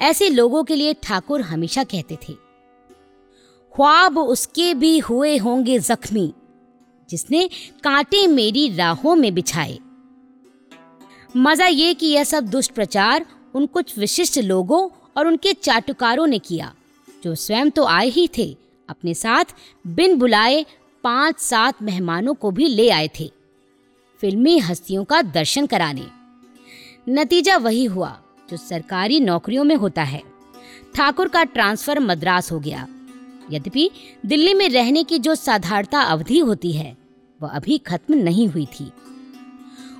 ऐसे लोगों के लिए ठाकुर हमेशा कहते थे। ख्वाब उसके भी हुए होंगे जख्मी, जिसने कांटे मेरी राहों में बिछाए। मज़ा ये कि यह सब दुष्प्रचार उन कुछ विशिष्ट लोगों और उनके चाटुकारों ने किया, जो स्वयं तो आए ही थे, अपने साथ बिन बुलाए पाँच सात मेहमानों को भी ले आए थे, फिल्मी हस्तियों का दर्शन कराने। नतीजा वही हुआ जो सरकारी नौकरियों में होता है। ठाकुर का ट्रांसफ़र मद्रास हो गया। यद्यपि दिल्ली में रहने की जो साधारणता अवधि होती है, वह अभी खत्म नहीं हुई थी।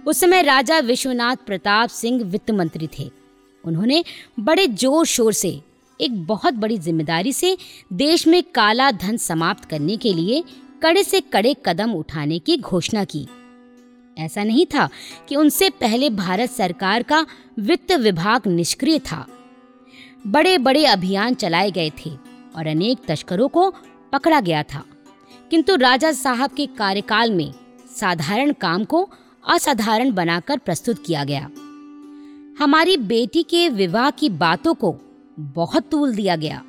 उस समय राजा विश्वनाथ प्रताप सिंह वित्त मंत्री थे। उन्होंने बड़े ज़ोर शोर से, एक बहुत बड़ी ज़िम्मेदारी से देश में काला धन समाप्त करने के लिए कड़े से कड़े कदम उठाने की घोषणा की। ऐसा नहीं था कि उनसे पहले भारत सरकार का वित्त विभाग निष्क्रिय था। बड़े बड़े अभियान चलाए गए थे और अनेक तस्करों को पकड़ा गया था। किंतु राजा साहब के कार्यकाल में साधारण काम को असाधारण बनाकर प्रस्तुत किया गया। हमारी बेटी के विवाह की बातों को बहुत तूल दिया गया।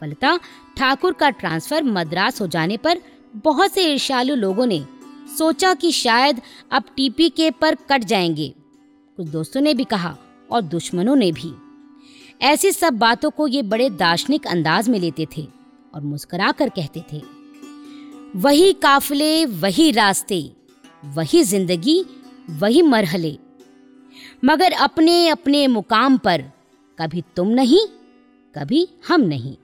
फलता ठाकुर का ट्रांसफ़र मद्रास हो जाने पर बहुत से ईर्ष्यालु लोगों ने सोचा कि शायद अब टीपी के पर कट जाएँगे। कुछ दोस्तों ने भी कहा और दुश्मनों ने भी। ऐसी सब बातों को ये बड़े दार्शनिक अंदाज में लेते थे और मुस्करा कर कहते थे, वही काफिले, वही रास्ते, वही ज़िंदगी, वही मरहले। मगर अपने अपने मुकाम पर कभी तुम नहीं, कभी हम नहीं।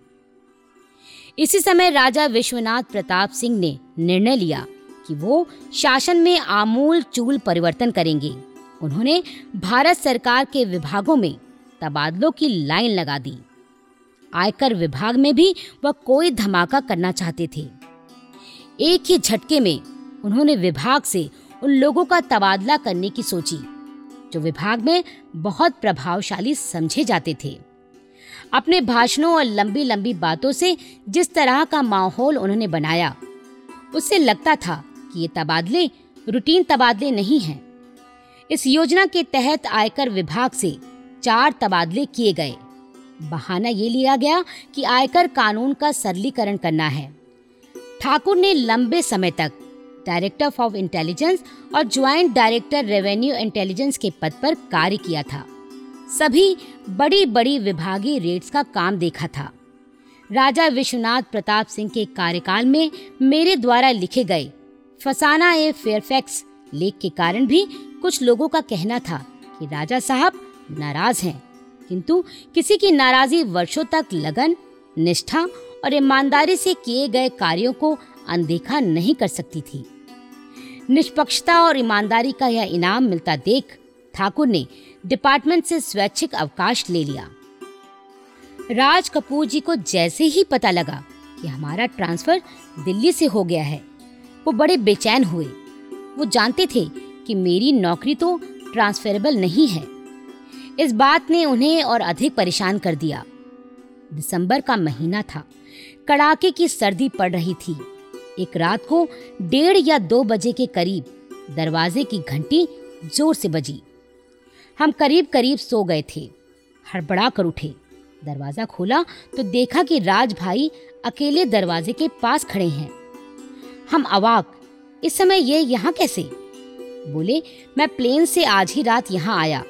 इसी समय राजा विश्वनाथ प्रताप सिंह ने निर्णय लिया कि वो शासन में आमूल चूल परिवर्तन करेंगे। उन्होंने भारत सरकार के विभागों में तबादलों की लाइन लगा दी। आयकर विभाग में भी वह कोई धमाका करना चाहते थे। एक ही झटके में उन्होंने विभाग से उन लोगों का तबादला करने की सोची, जो विभाग में बहुत प्रभावशाली समझे जाते थे। अपने भाषणों और लंबी लंबी बातों से जिस तरह का माहौल उन्होंने बनाया, उससे लगता था ये तबादले, रूटीन तबादले नहीं हैं। इस योजना के तहत आयकर विभाग से चार तबादले किए गए। बहाना ये लिया गया कि आयकर कानून का सरलीकरण करना है। ठाकुर ने लंबे समय तक डायरेक्टर ऑफ़ इंटेलिजेंस और ज्वाइंट डायरेक्टर रेवेन्यू इंटेलिजेंस के पद पर कार्य किया था। सभी बड़ी बड़ी विभागीय रेट्स का काम देखा था। राजा विश्वनाथ प्रताप सिंह के कार्यकाल में मेरे द्वारा लिखे गए फसाना ए फेयरफैक्स लेख के कारण भी कुछ लोगों का कहना था कि राजा साहब नाराज़ हैं। किंतु किसी की नाराजी वर्षों तक लगन, निष्ठा और ईमानदारी से किए गए कार्यों को अनदेखा नहीं कर सकती थी। निष्पक्षता और ईमानदारी का यह इनाम मिलता देख ठाकुर ने डिपार्टमेंट से स्वैच्छिक अवकाश ले लिया। राज कपूर जी को जैसे ही पता लगा कि हमारा ट्रांसफ़र दिल्ली से हो गया है वो बड़े बेचैन हुए। वो जानते थे कि मेरी नौकरी तो ट्रांसफरेबल नहीं है। इस बात ने उन्हें और अधिक परेशान कर दिया। दिसंबर का महीना था। कड़ाके की सर्दी पड़ रही थी। एक रात को डेढ़ या दो बजे के करीब दरवाजे की घंटी ज़ोर से बजी। हम करीब करीब सो गए थे। हड़बड़ा कर उठे। दरवाज़ा खोला तो देखा कि राज भाई अकेले दरवाजे के पास खड़े हैं। हम अवाक। इस समय ये यहाँ कैसे? बोले, मैं प्लेन से आज ही रात यहाँ आया।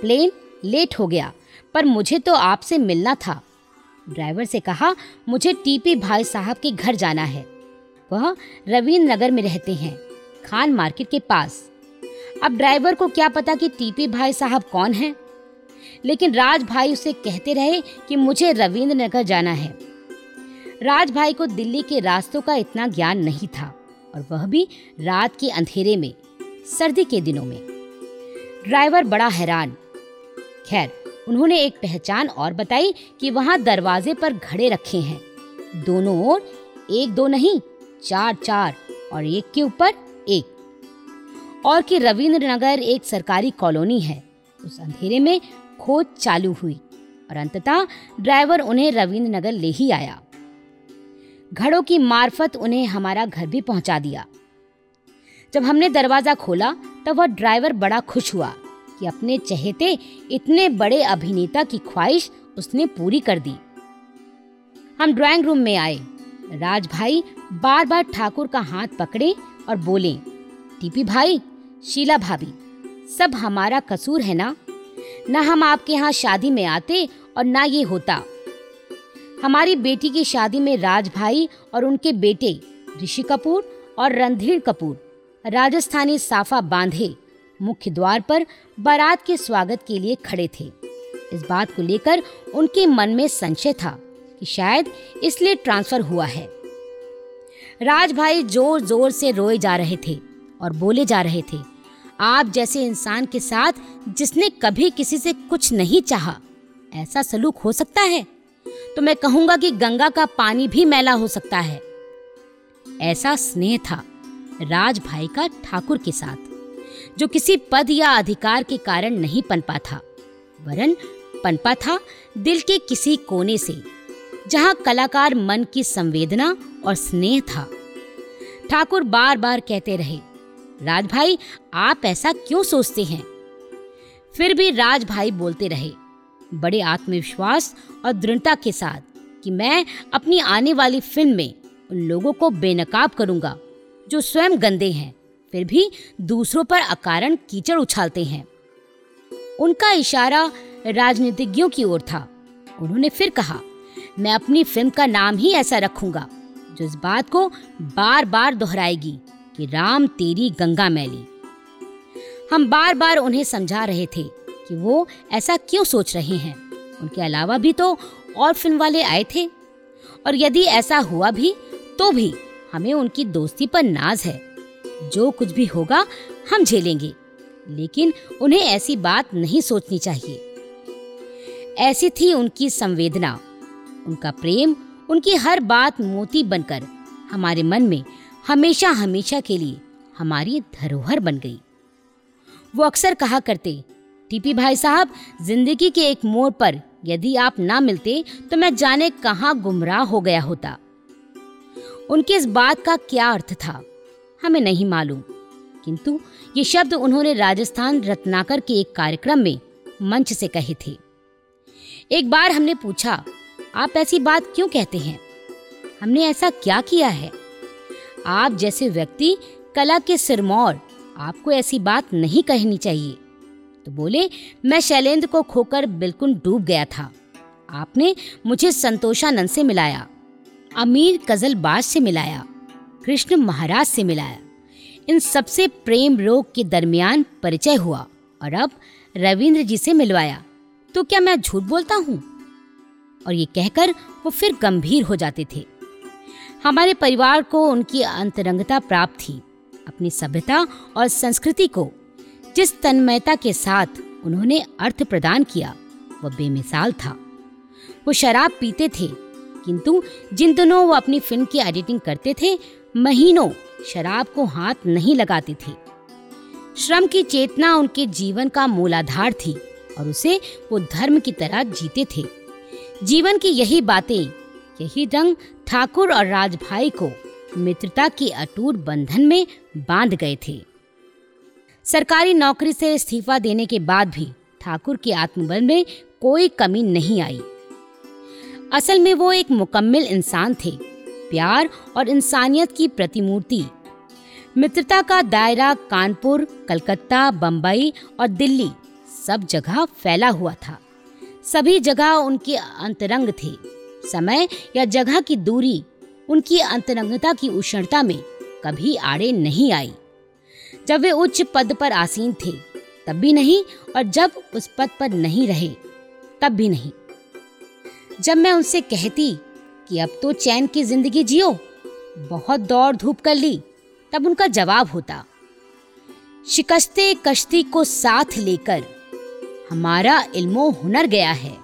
प्लेन लेट हो गया, पर मुझे तो आपसे मिलना था। ड्राइवर से कहा, मुझे टीपी भाई साहब के घर जाना है। वह रवीन्द्र नगर में रहते हैं, खान मार्केट के पास। अब ड्राइवर को क्या पता कि टीपी भाई साहब कौन हैं? लेकिन राज भाई उसे कहते रहे कि मुझे रविंद्र नगर जाना है। राज भाई को दिल्ली के रास्तों का इतना ज्ञान नहीं था और वह भी रात के अंधेरे में, सर्दी के दिनों में। ड्राइवर बड़ा हैरान। खैर, उन्होंने एक पहचान और बताई कि वहाँ दरवाजे पर घड़े रखे हैं। दोनों ओर, एक दो नहीं, चार चार, और एक के ऊपर एक। और कि रविंद्र नगर एक सरकारी कॉलोनी है, उस अंधेरे में खोज चालू हुई और अंततः ड्राइवर उन्हें रविंद्र नगर ले ही आया। घड़ों की मार्फत उन्हें हमारा घर भी पहुँचा दिया। जब हमने दरवाज़ा खोला, तब वह ड्राइवर बड़ा खुश हुआ कि अपने चहेते इतने बड़े अभिनेता की ख्वाहिश उसने पूरी कर दी। हम ड्राइंग रूम में आए। राज भाई बार बार ठाकुर का हाथ पकड़े और बोले, टीपी भाई, शीला भाभी, सब हमारा कसूर है ना? ना हम आपके यहाँ शादी में आते और ना ये होता। हमारी बेटी की शादी में राज भाई और उनके बेटे ऋषि कपूर और रणधीर कपूर, राजस्थानी साफा बांधे मुख्य द्वार पर बारात के स्वागत के लिए खड़े थे। इस बात को लेकर उनके मन में संशय था कि शायद इसलिए ट्रांसफ़र हुआ है। राज भाई ज़ोर ज़ोर से रोए जा रहे थे और बोले जा रहे थे, आप जैसे इंसान के साथ जिसने कभी किसी से कुछ नहीं चाहा, ऐसा सलूक हो सकता है? तो मैं कहूँगा कि गंगा का पानी भी मैला हो सकता है। ऐसा स्नेह था राज भाई का ठाकुर के साथ, जो किसी पद या अधिकार के कारण नहीं पनपा था, वरन पनपा था दिल के किसी कोने से, जहाँ कलाकार मन की संवेदना और स्नेह था। ठाकुर बार बार कहते रहे राज भाई आप ऐसा क्यों सोचते हैं? फिर भी राज भाई बोलते रहे बड़े आत्मविश्वास और दृढ़ता के साथ कि मैं अपनी आने वाली फ़िल्म में उन लोगों को बेनकाब करूँगा, जो स्वयं गंदे हैं, फिर भी दूसरों पर अकारण कीचड़ उछालते हैं। उनका इशारा राजनीतिज्ञों की ओर था। उन्होंने फिर कहा, मैं अपनी फ़िल्म का नाम ही ऐसा रखूँगा, जो इस बात को बार बार दोहराएगी कि राम तेरी गंगा मैली। हम बार बार उन्हें समझा रहे थे कि वो ऐसा क्यों सोच रहे हैं? उनके अलावा भी तो और फ़िल्म वाले आए थे। और यदि ऐसा हुआ भी तो भी हमें उनकी दोस्ती पर नाज है। जो कुछ भी होगा, हम झेलेंगे। लेकिन उन्हें ऐसी बात नहीं सोचनी चाहिए। ऐसी थी उनकी संवेदना। उनका प्रेम, उनकी हर बात मोती बनकर हमारे मन में हमेशा हमेशा के लिए हमारी धरोहर बन गई। वो अक्सर कहा करते टीपी भाई साहब, ज़िंदगी के एक मोड़ पर यदि आप ना मिलते तो मैं जाने कहाँ गुमराह हो गया होता। उनके इस बात का क्या अर्थ था, हमें नहीं मालूम। किंतु ये शब्द उन्होंने राजस्थान रत्नाकर के एक कार्यक्रम में मंच से कहे थे। एक बार हमने पूछा, आप ऐसी बात क्यों कहते हैं? हमने ऐसा क्या किया है? आप जैसे व्यक्ति कला के सिरमौर, आपको ऐसी बात नहीं कहनी चाहिए। तो बोले, मैं शैलेंद्र को खोकर बिल्कुल डूब गया था। आपने मुझे संतोषानंद से मिलाया, अमीर कजलबाज से मिलाया, कृष्ण महाराज से मिलाया। इन सबसे प्रेम रोग के दरमियान परिचय हुआ और अब रविंद्र जी से मिलवाया। तो क्या मैं झूठ बोलता हूँ? और ये कहकर वो फिर गंभीर हो जाते थे। हमारे परिवार को उनकी अंतरंगता प्राप्त थी। अपनी सभ्यता और संस्कृति को जिस तन्मयता के साथ उन्होंने अर्थ प्रदान किया, वह बेमिसाल था। वो शराब पीते थे, किंतु जिन दिनों वो अपनी फ़िल्म की एडिटिंग करते थे, महीनों शराब को हाथ नहीं लगाते थे। श्रम की चेतना उनके जीवन का मूलाधार थी और उसे वो धर्म की तरह जीते थे। जीवन की यही बातें, यही रंग ठाकुर और राजभाई को मित्रता के अटूट बंधन में बाँध गए थे। सरकारी नौकरी से इस्तीफा देने के बाद भी ठाकुर के आत्मबल में कोई कमी नहीं आई। असल में वो एक मुकम्मल इंसान थे। प्यार और इंसानियत की प्रतिमूर्ति। मित्रता का दायरा कानपुर, कलकत्ता बम्बई और दिल्ली, सब जगह फैला हुआ था। सभी जगह उनके अंतरंग थे। समय या जगह की दूरी, उनकी अंतरंगता की उष्णता में कभी आड़े नहीं आई। जब वे उच्च पद पर आसीन थे, तब भी नहीं, और जब उस पद पर नहीं रहे, तब भी नहीं। जब मैं उनसे कहती कि अब तो चैन की ज़िंदगी जियो, बहुत दौड़ धूप कर ली, तब उनका जवाब होता, शिकस्ते कश्ती को साथ लेकर हमारा इल्मो हुनर गया है।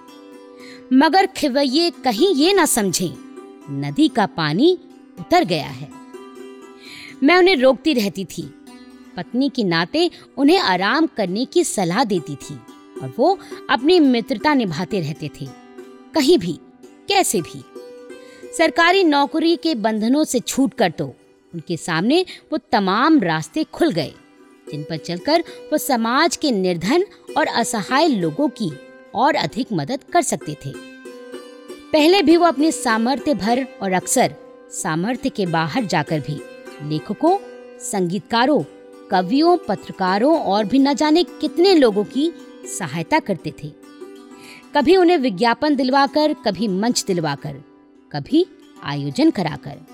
मगर खिवैये कहीं ये ना समझे, नदी का पानी उतर गया है। मैं उन्हें रोकती रहती थी पत्नी के नाते उन्हें आराम करने की सलाह देती थी और वो अपनी मित्रता निभाते रहते थे। कहीं भी, कैसे भी। सरकारी नौकरी के बंधनों से छूट कर तो उनके सामने वो तमाम रास्ते खुल गए, जिन पर चलकर वो समाज के निर्धन और असहाय लोगों की और अधिक मदद कर सकते थे। पहले भी वो अपने सामर्थ्य भर और अक्सर सामर्थ्य के बाहर जाकर भी लेखकों, संगीतकारों कवियों, पत्रकारों और भी न जाने कितने लोगों की सहायता करते थे। कभी उन्हें विज्ञापन दिलवाकर, कभी मंच दिलवाकर, कभी आयोजन कराकर।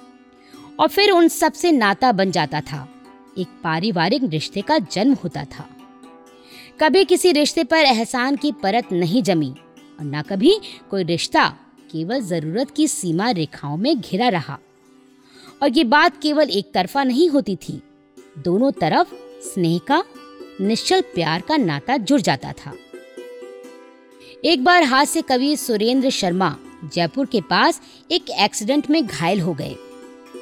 और फिर उन सबसे नाता बन जाता था। एक पारिवारिक रिश्ते का जन्म होता था। कभी किसी रिश्ते पर एहसान की परत नहीं जमी और न कभी कोई रिश्ता केवल ज़रूरत की सीमा रेखाओं में घिरा रहा। और ये बात केवल एक तरफा नहीं होती थी दोनों तरफ़ स्नेह का, निश्चल प्यार का नाता जुड़ जाता था। एक बार हास्य कवि सुरेंद्र शर्मा जयपुर के पास एक एक्सीडेंट में घायल हो गए।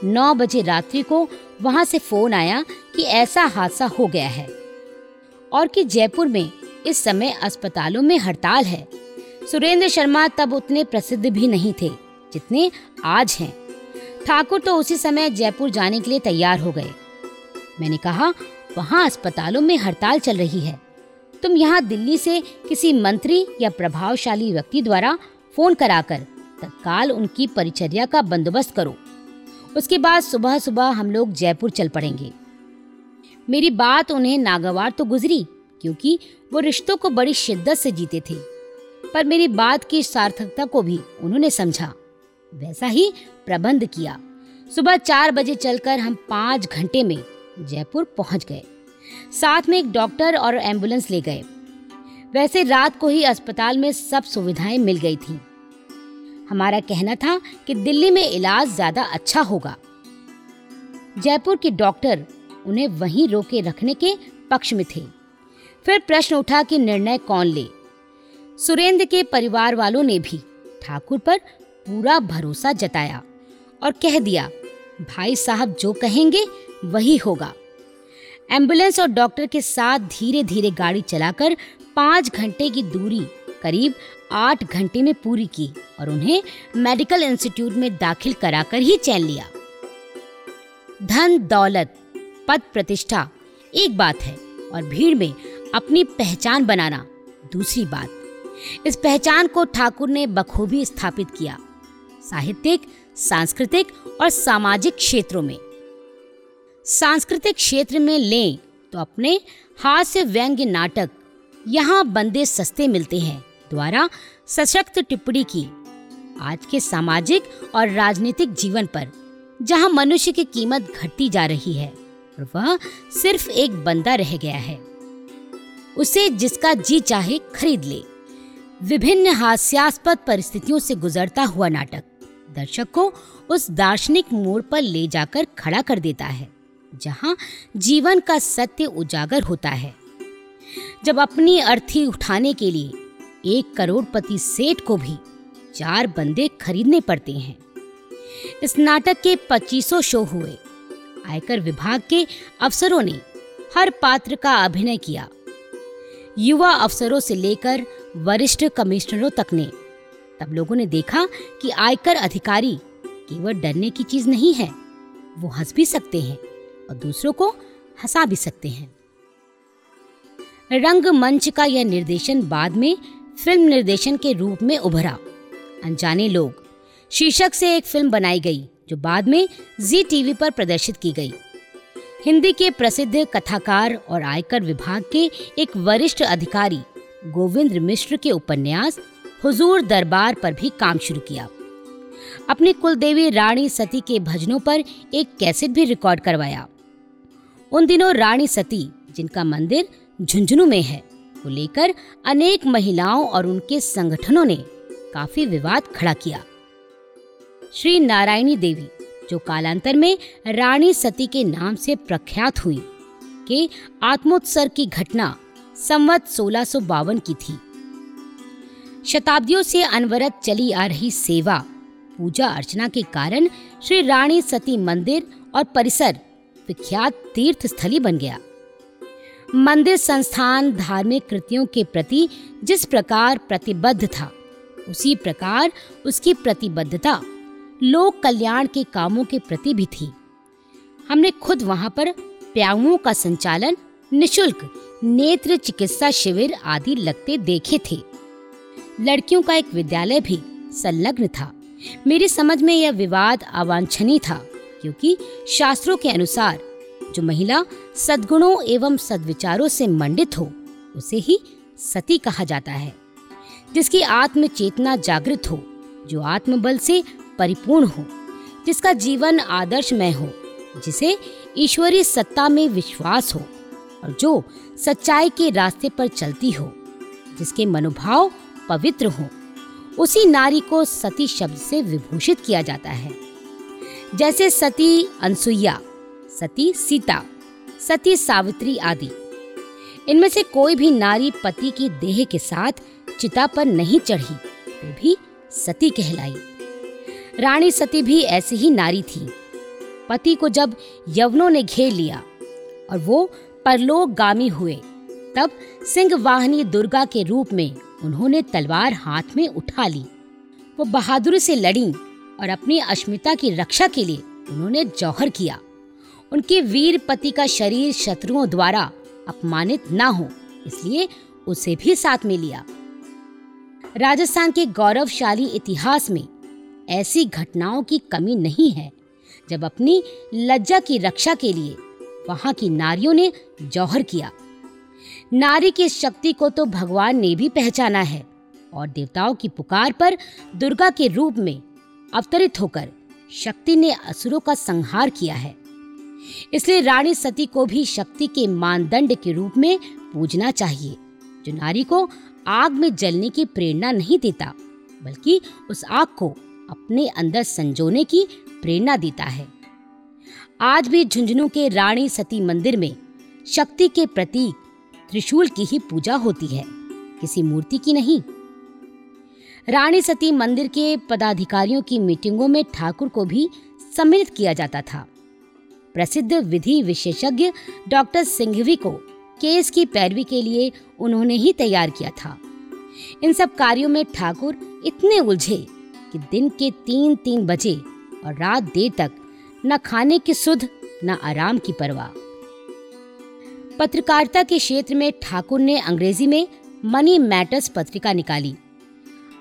नौ बजे रात्रि को वहाँ से फ़ोन आया कि ऐसा हादसा हो गया है और कि जयपुर में इस समय अस्पतालों में हड़ताल है। सुरेंद्र शर्मा तब उतने प्रसिद्ध भी नहीं थे जितने आज हैं। ठाकुर तो उसी समय जयपुर जाने के लिए तैयार हो गए। मैंने कहा, वहाँ अस्पतालों में हड़ताल चल रही है। तुम यहाँ दिल्ली से किसी मंत्री या प्रभावशाली व्यक्ति द्वारा फ़ोन कराकर तत्काल उनकी परिचर्या का बंदोबस्त करो। उसके बाद सुबह सुबह हम लोग जयपुर चल पड़ेंगे। मेरी बात उन्हें नागवार तो गुजरी, क्योंकि वो रिश्तों को बड़ी शिद्दत से जीते थे। पर मेरी बात की सार्थकता को भी उन्होंने समझा। वैसा ही प्रबंध किया। सुबह चार बजे चलकर हम पाँच घंटे में जयपुर पहुँच गए। साथ में एक डॉक्टर और एंबुलेंस ले गए। वैसे रात को ही अस्पताल में सब सुविधाएँ मिल गई थी। हमारा कहना था कि दिल्ली में इलाज ज़्यादा अच्छा होगा। जयपुर के डॉक्टर उन्हें वहीं रोके रखने के पक्ष में थे। फिर प्रश्न उठा कि निर्णय कौन ले? सुरेंद्र के परिवार वालों ने भी ठाकुर पर पूरा भरोसा जताया और कह दिया, भाई साहब, जो कहेंगे वही होगा। एंबुलेंस और डॉक्टर के साथ धीरे धीरे गाड़ी चलाकर पाँच घंटे की दूरी, करीब आठ घंटे में पूरी की और उन्हें मेडिकल इंस्टीट्यूट में दाखिल कराकर ही चैन लिया। धन, दौलत, पद प्रतिष्ठा एक बात है और भीड़ में अपनी पहचान बनाना दूसरी बात। इस पहचान को ठाकुर ने बखूबी स्थापित किया, साहित्यिक, सांस्कृतिक और सामाजिक क्षेत्रों में। सांस्कृतिक क्षेत्र में लें तो अपने हास्य व्यंग्य नाटक, यहाँ बंदे सस्ते मिलते हैं, द्वारा सशक्त टिप्पणी की। आज के सामाजिक और राजनीतिक जीवन पर, जहाँ मनुष्य की कीमत घटती जा रही है और वह सिर्फ़ एक बंदा रह गया है। उसे जिसका जी चाहे खरीद ले। विभिन्न हास्यास्पद परिस्थितियों से गुजरता हुआ नाटक, दर्शक को उस दार्शनिक मोड़ पर ले जाकर खड़ा कर देता है। जहाँ जीवन का सत्य उजागर होता है। जब अपनी अर्थी उठाने के लिए एक करोड़पति सेठ को भी चार बंदे खरीदने पड़ते हैं। इस नाटक के पच्चीसों शो हुए। आयकर विभाग के अफसरों ने हर पात्र का अभिनय किया। युवा अफसरों से लेकर वरिष्ठ कमिश्नरों तक ने। तब लोगों ने देखा कि आयकर अधिकारी केवल डरने की चीज़ नहीं है, वो हंस भी सकते हैं। और दूसरों को हंसा भी सकते हैं। रंग मंच का यह निर्देशन बाद में फ़िल्म निर्देशन के रूप में उभरा। अनजाने लोग। शीर्षक से एक फ़िल्म बनाई गई, जो बाद में जी टीवी पर प्रदर्शित की गई। हिंदी के प्रसिद्ध कथाकार और आयकर विभाग के एक वरिष्ठ अधिकारी, गोविंद मिश्र के उपन्यास, हुजूर दरबार पर भी काम शुरू किया। अपनी कुलदेवी रानी सती के भजनों पर एक कैसेट भी रिकॉर्ड करवाया। उन दिनों रानी सती, जिनका मंदिर झुंझुनू में है, को लेकर अनेक महिलाओं और उनके संगठनों ने काफ़ी विवाद खड़ा किया। श्री नारायणी देवी, जो कालांतर में रानी सती के नाम से प्रख्यात हुई, के आत्मोत्सर्ग की घटना संवत सोलह की थी। शताब्दियों से अनवरत चली आ रही सेवा, पूजा अर्चना के कारण श्री रानी सती मंदिर और परिसर विख्यात तीर्थ स्थली बन गया। मंदिर संस्थान धार्मिक कृतियों के प्रति जिस प्रकार प्रतिबद्ध था, उसी प्रकार उसकी प्रतिबद्धता लोक कल्याण के कामों के प्रति भी थी। हमने खुद वहाँ पर प्याऊओं का संचालन, निशुल्क नेत्र चिकित्सा शिविर आदि लगते देखे थे। लड़कियों का एक विद्यालय भी संलग्न था। मेरी समझ में यह विवाद अवांछनीय था। क्योंकि शास्त्रों के अनुसार, जो महिला सद्गुणों एवं सद्विचारों से मंडित हो, उसे ही सती कहा जाता है, जिसकी आत्म चेतना जागृत हो, जो आत्मबल से परिपूर्ण हो, जिसका जीवन आदर्शमय हो, जिसे ईश्वरीय सत्ता में विश्वास हो, और जो सच्चाई के रास्ते पर चलती हो, जिसके मनोभाव पवित्र हो, उसी नारी को सती शब्द से विभूषित किया जाता है। जैसे सती अनसुईया, सती सीता, सती सावित्री आदि। इनमें से कोई भी नारी पति की देह के साथ चिता पर नहीं चढ़ी तो भी सती कहलाई। रानी सती भी ऐसी ही नारी थी। पति को जब यवनों ने घेर लिया और वो परलोक गामी हुए, तब सिंह वाहनी दुर्गा के रूप में उन्होंने तलवार हाथ में उठा ली। वो बहादुर से लड़ी और अपनी अस्मिता की रक्षा के लिए उन्होंने जौहर किया। उनके वीर पति का शरीर शत्रुओं द्वारा अपमानित ना हो, इसलिए उसे भी साथ में लिया। राजस्थान के गौरवशाली इतिहास में ऐसी घटनाओं की कमी नहीं है। जब अपनी लज्जा की रक्षा के लिए वहाँ की नारियों ने जौहर किया। नारी की शक्ति को तो भगवान ने भी पहचाना है और देवताओं की पुकार पर दुर्गा के रूप में अवतरित होकर शक्ति ने असुरों का संहार किया है। इसलिए रानी सती को भी शक्ति के मानदंड के रूप में पूजना चाहिए, जो नारी को आग में जलने की प्रेरणा नहीं देता, बल्कि उस आग को अपने अंदर संजोने की प्रेरणा देता है। आज भी झुंझुनू के रानी सती मंदिर में शक्ति के प्रतीक त्रिशूल की ही पूजा होती है, किसी मूर्ति की नहीं। रानी सती मंदिर के पदाधिकारियों की मीटिंगों में ठाकुर को भी सम्मिलित किया जाता था। प्रसिद्ध विधि विशेषज्ञ डॉक्टर सिंघवी को केस की पैरवी के लिए उन्होंने ही तैयार किया था। इन सब कार्यों में ठाकुर इतने उलझे कि दिन के तीन तीन बजे और रात देर तक न खाने की सुध, न आराम की परवाह। पत्रकारिता के क्षेत्र में ठाकुर ने अंग्रेज़ी में मनी मैटर्स पत्रिका निकाली।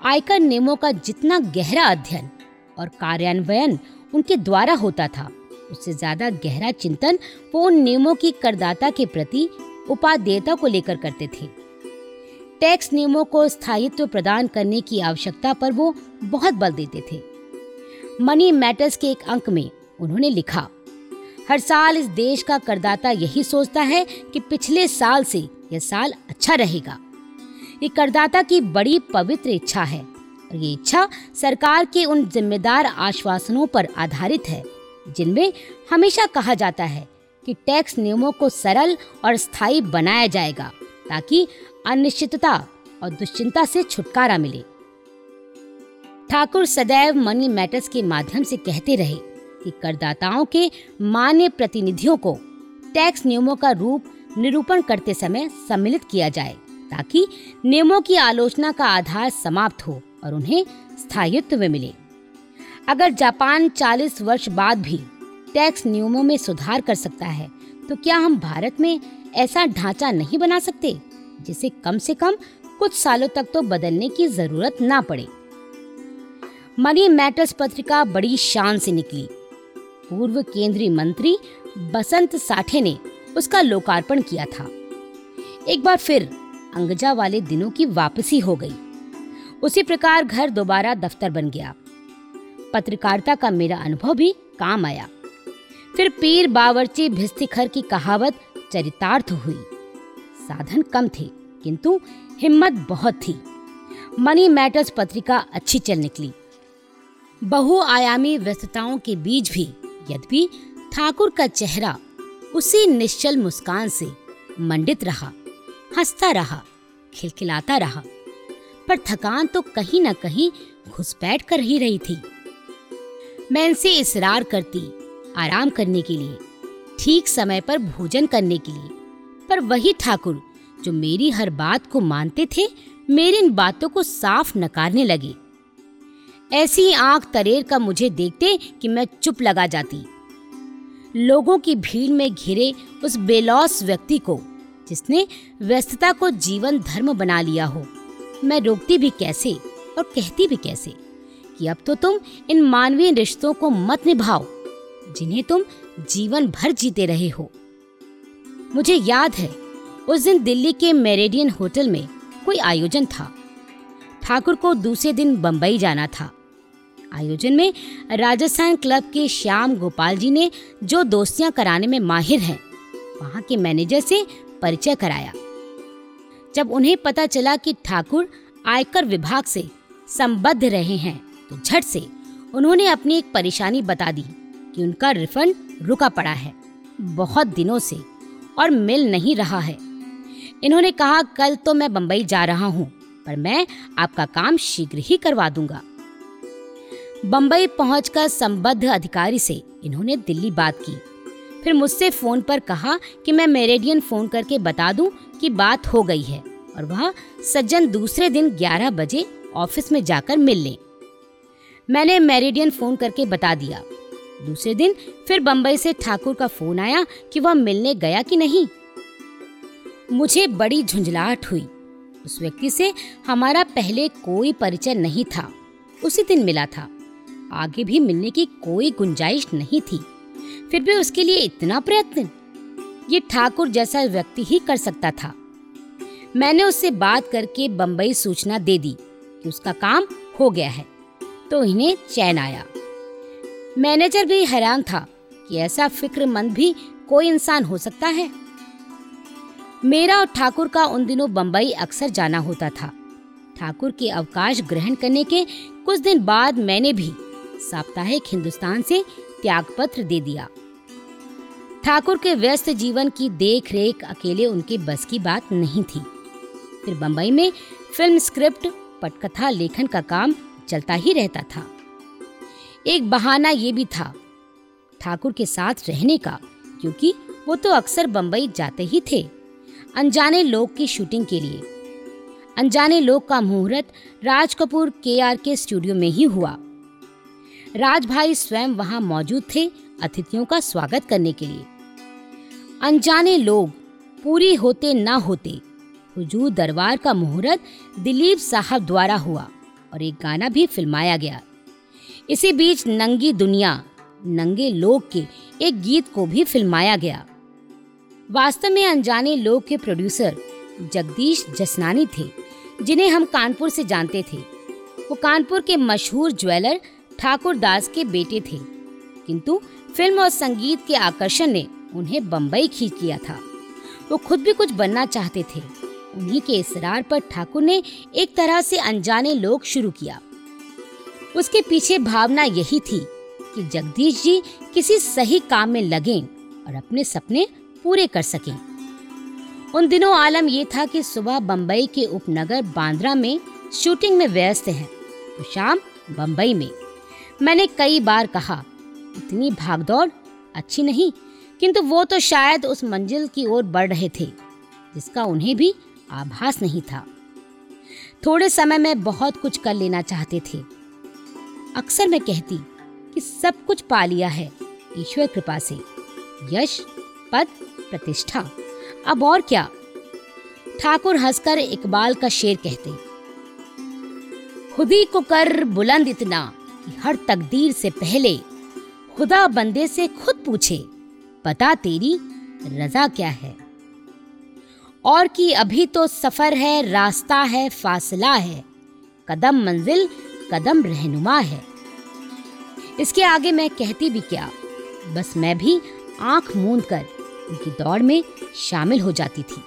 आयकर नियमों का जितना गहरा अध्ययन और कार्यान्वयन उनके द्वारा होता था, उससे ज़्यादा गहरा चिंतन वो उन नियमों की करदाता के प्रति उपादेयता को लेकर करते थे। टैक्स नियमों को स्थायित्व प्रदान करने की आवश्यकता पर वो बहुत बल देते थे। मनी मैटर्स के एक अंक में उन्होंने लिखा, हर साल इस देश का करदाता यही सोचता है कि पिछले साल से यह साल अच्छा रहेगा। ये करदाता की बड़ी पवित्र इच्छा है और ये इच्छा सरकार के उन जिम्मेदार आश्वासनों पर आधारित है, जिनमें हमेशा कहा जाता है कि टैक्स नियमों को सरल और स्थायी बनाया जाएगा ताकि अनिश्चितता और दुश्चिंता से छुटकारा मिले। ठाकुर सदैव मनी मैटर्स के माध्यम से कहते रहे कि करदाताओं के मान्य प्रतिनिधियों को टैक्स नियमों का रूप निरूपण करते समय सम्मिलित किया जाए। ताकि नियमों की आलोचना का आधार समाप्त हो और उन्हें स्थायित्व में मिले। अगर जापान 40 वर्ष बाद भी टैक्स नियमों में सुधार कर सकता है तो क्या हम भारत में ऐसा ढांचा नहीं बना सकते, जिसे कम से कम कुछ सालों तक तो बदलने की ज़रूरत ना पड़े? मनी मैटर्स पत्रिका बड़ी शान से निकली। पूर्व केंद्रीय मंत्री बसंत साठे ने उसका लोकार्पण किया था। एक बार फिर अंगजा वाले दिनों की वापसी हो गई। उसी प्रकार घर दोबारा दफ्तर बन गया। पत्रकारिता का मेरा अनुभव भी काम आया। फिर पीर बावर्ची भिस्तिखर की कहावत चरितार्थ हुई। साधन कम थे, किंतु हिम्मत बहुत थी। मनी मैटर्स पत्रिका अच्छी चल निकली। बहुआयामी व्यस्तताओं के बीच भी, यद्यपि ठाकुर का चेहरा उसी निश्चल मुस्कान से मंडित रहा। हंसता रहा, खिलखिलाता रहा, पर थकान तो कहीं न कहीं घुसपैठ कर ही रही थी। मैं इनसे इसरार करती, आराम करने के लिए, ठीक समय पर भोजन करने के लिए, पर वही ठाकुर, जो मेरी हर बात को मानते थे, मेरी इन बातों को साफ़ नकारने लगे। ऐसी आँख तरेर का मुझे देखते कि मैं चुप लगा जाती। लोगों की भीड़ में घिरे उस बेलौस व्यक्ति को जिसने व्यस्तता को जीवन धर्म बना लिया हो। मैं रोकती भी कैसे और कहती भी कैसे कि अब तो तुम इन मानवीय रिश्तों को मत निभाओ, जिन्हें तुम जीवन भर जीते रहे हो। मुझे याद है, उस दिन दिल्ली के मेरेडियन होटल में कोई आयोजन था। ठाकुर को दूसरे दिन बंबई जाना था। आयोजन में राजस्थान क्लब के श्याम गोपाल जी ने जो दोस्तियाँ कराने में माहिर हैं, वहाँ के मैनेजर से परिचय कराया। जब उन्हें पता चला कि ठाकुर आयकर विभाग से संबद्ध रहे हैं तो झट से उन्होंने अपनी एक परेशानी बता दी कि उनका रिफंड रुका पड़ा है। बहुत दिनों से और मिल नहीं रहा है। इन्होंने कहा, कल तो मैं बंबई जा रहा हूँ, पर मैं आपका काम शीघ्र ही करवा दूँगा। बंबई पहुंचकर संबद्ध अधिकारी से इन्होंने दिल्ली बात की। फिर मुझसे फ़ोन पर कहा कि मैं मेरेडियन फ़ोन करके बता दूँ कि बात हो गई है और वह सज्जन दूसरे दिन 11 बजे ऑफ़िस में जाकर मिल लें। मैंने मेरेडियन फ़ोन करके बता दिया। दूसरे दिन फिर बंबई से ठाकुर का फ़ोन आया कि वह मिलने गया कि नहीं। मुझे बड़ी झुंझलाहट हुई। उस व्यक्ति से हमारा पहले कोई परिचय नहीं था। उसी दिन मिला था। आगे भी मिलने की कोई गुंजाइश नहीं थी। फिर भी उसके लिए इतना प्रयत्न? ये ठाकुर जैसा व्यक्ति ही कर सकता था। मैंने उससे बात करके बंबई सूचना दे दी कि उसका काम हो गया है तो इन्हें चैन आया। मैनेजर भी हैरान था कि ऐसा फिक्रमंद भी कोई इंसान हो सकता है। मेरा और ठाकुर का उन दिनों बंबई अक्सर जाना होता था। ठाकुर के अवकाश ग्रहण करने के कुछ दिन बाद मैंने भी साप्ताहिक हिंदुस्तान से त्यागपत्र दे दिया। ठाकुर के व्यस्त जीवन की देख रेख अकेले उनके बस की बात नहीं थी। फिर बंबई में फ़िल्म स्क्रिप्ट, पटकथा, लेखन का काम चलता ही रहता था। एक बहाना ये भी था ठाकुर के साथ रहने का, क्योंकि वो तो अक्सर बंबई जाते ही थे, अनजाने लोग की शूटिंग के लिए। अनजाने लोग का मुहूर्त राज कपूर के आर के स्टूडियो में ही हुआ। राज भाई स्वयं वहाँ मौजूद थे अतिथियों का स्वागत करने के लिए। अनजाने लोग पूरी होते ना होते। हुजूर दरबार का मुहूर्त दिलीप साहब द्वारा हुआ और एक गाना भी फिल्माया गया। इसी बीच नंगी दुनिया, नंगे लोग के एक गीत को भी फिल्माया गया। वास्तव में अनजाने लोग के प्रोड्यूसर जगदीश जसनानी थे, जिन्हें हम कानपुर से जानते थे। वो कानपुर के मशहूर ज्वेलर ठाकुर दास के बेटे थे। किंतु फ़िल्म और संगीत के आकर्षण ने उन्हें बम्बई खींच लिया था। वो खुद भी कुछ बनना चाहते थे। उन्हीं के इसरार पर ठाकुर ने एक तरह से अनजाने लोग शुरू किया। उसके पीछे भावना यही थी कि जगदीश जी किसी सही काम में लगें और अपने सपने पूरे कर सकें। उन दिनों आलम यह था कि सुबह बंबई के उपनगर बांद्रा में शूटिंग में व्यस्त हैं तो शाम बंबई में। मैंने कई बार कहा, इतनी भागदौड़ अच्छी नहीं किंतु वो तो शायद उस मंजिल की ओर बढ़ रहे थे, जिसका उन्हें भी आभास नहीं था। थोड़े समय में बहुत कुछ कर लेना चाहते थे। अक्सर मैं कहती कि सब कुछ पा लिया है ईश्वर कृपा से। यश, पद, प्रतिष्ठा। अब और क्या? ठाकुर हंसकर इकबाल का शेर कहते, खुदी को कर बुलंद इतना कि हर तकदीर से पहले खुदा बंदे से खुद पूछे। पता तेरी रजा क्या है? और कि अभी तो सफ़र है, रास्ता है, फासला है, कदम मंजिल, कदम रहनुमा है। इसके आगे मैं कहती भी क्या, बस मैं भी आँख मूंद कर उनकी दौड़ में शामिल हो जाती थी।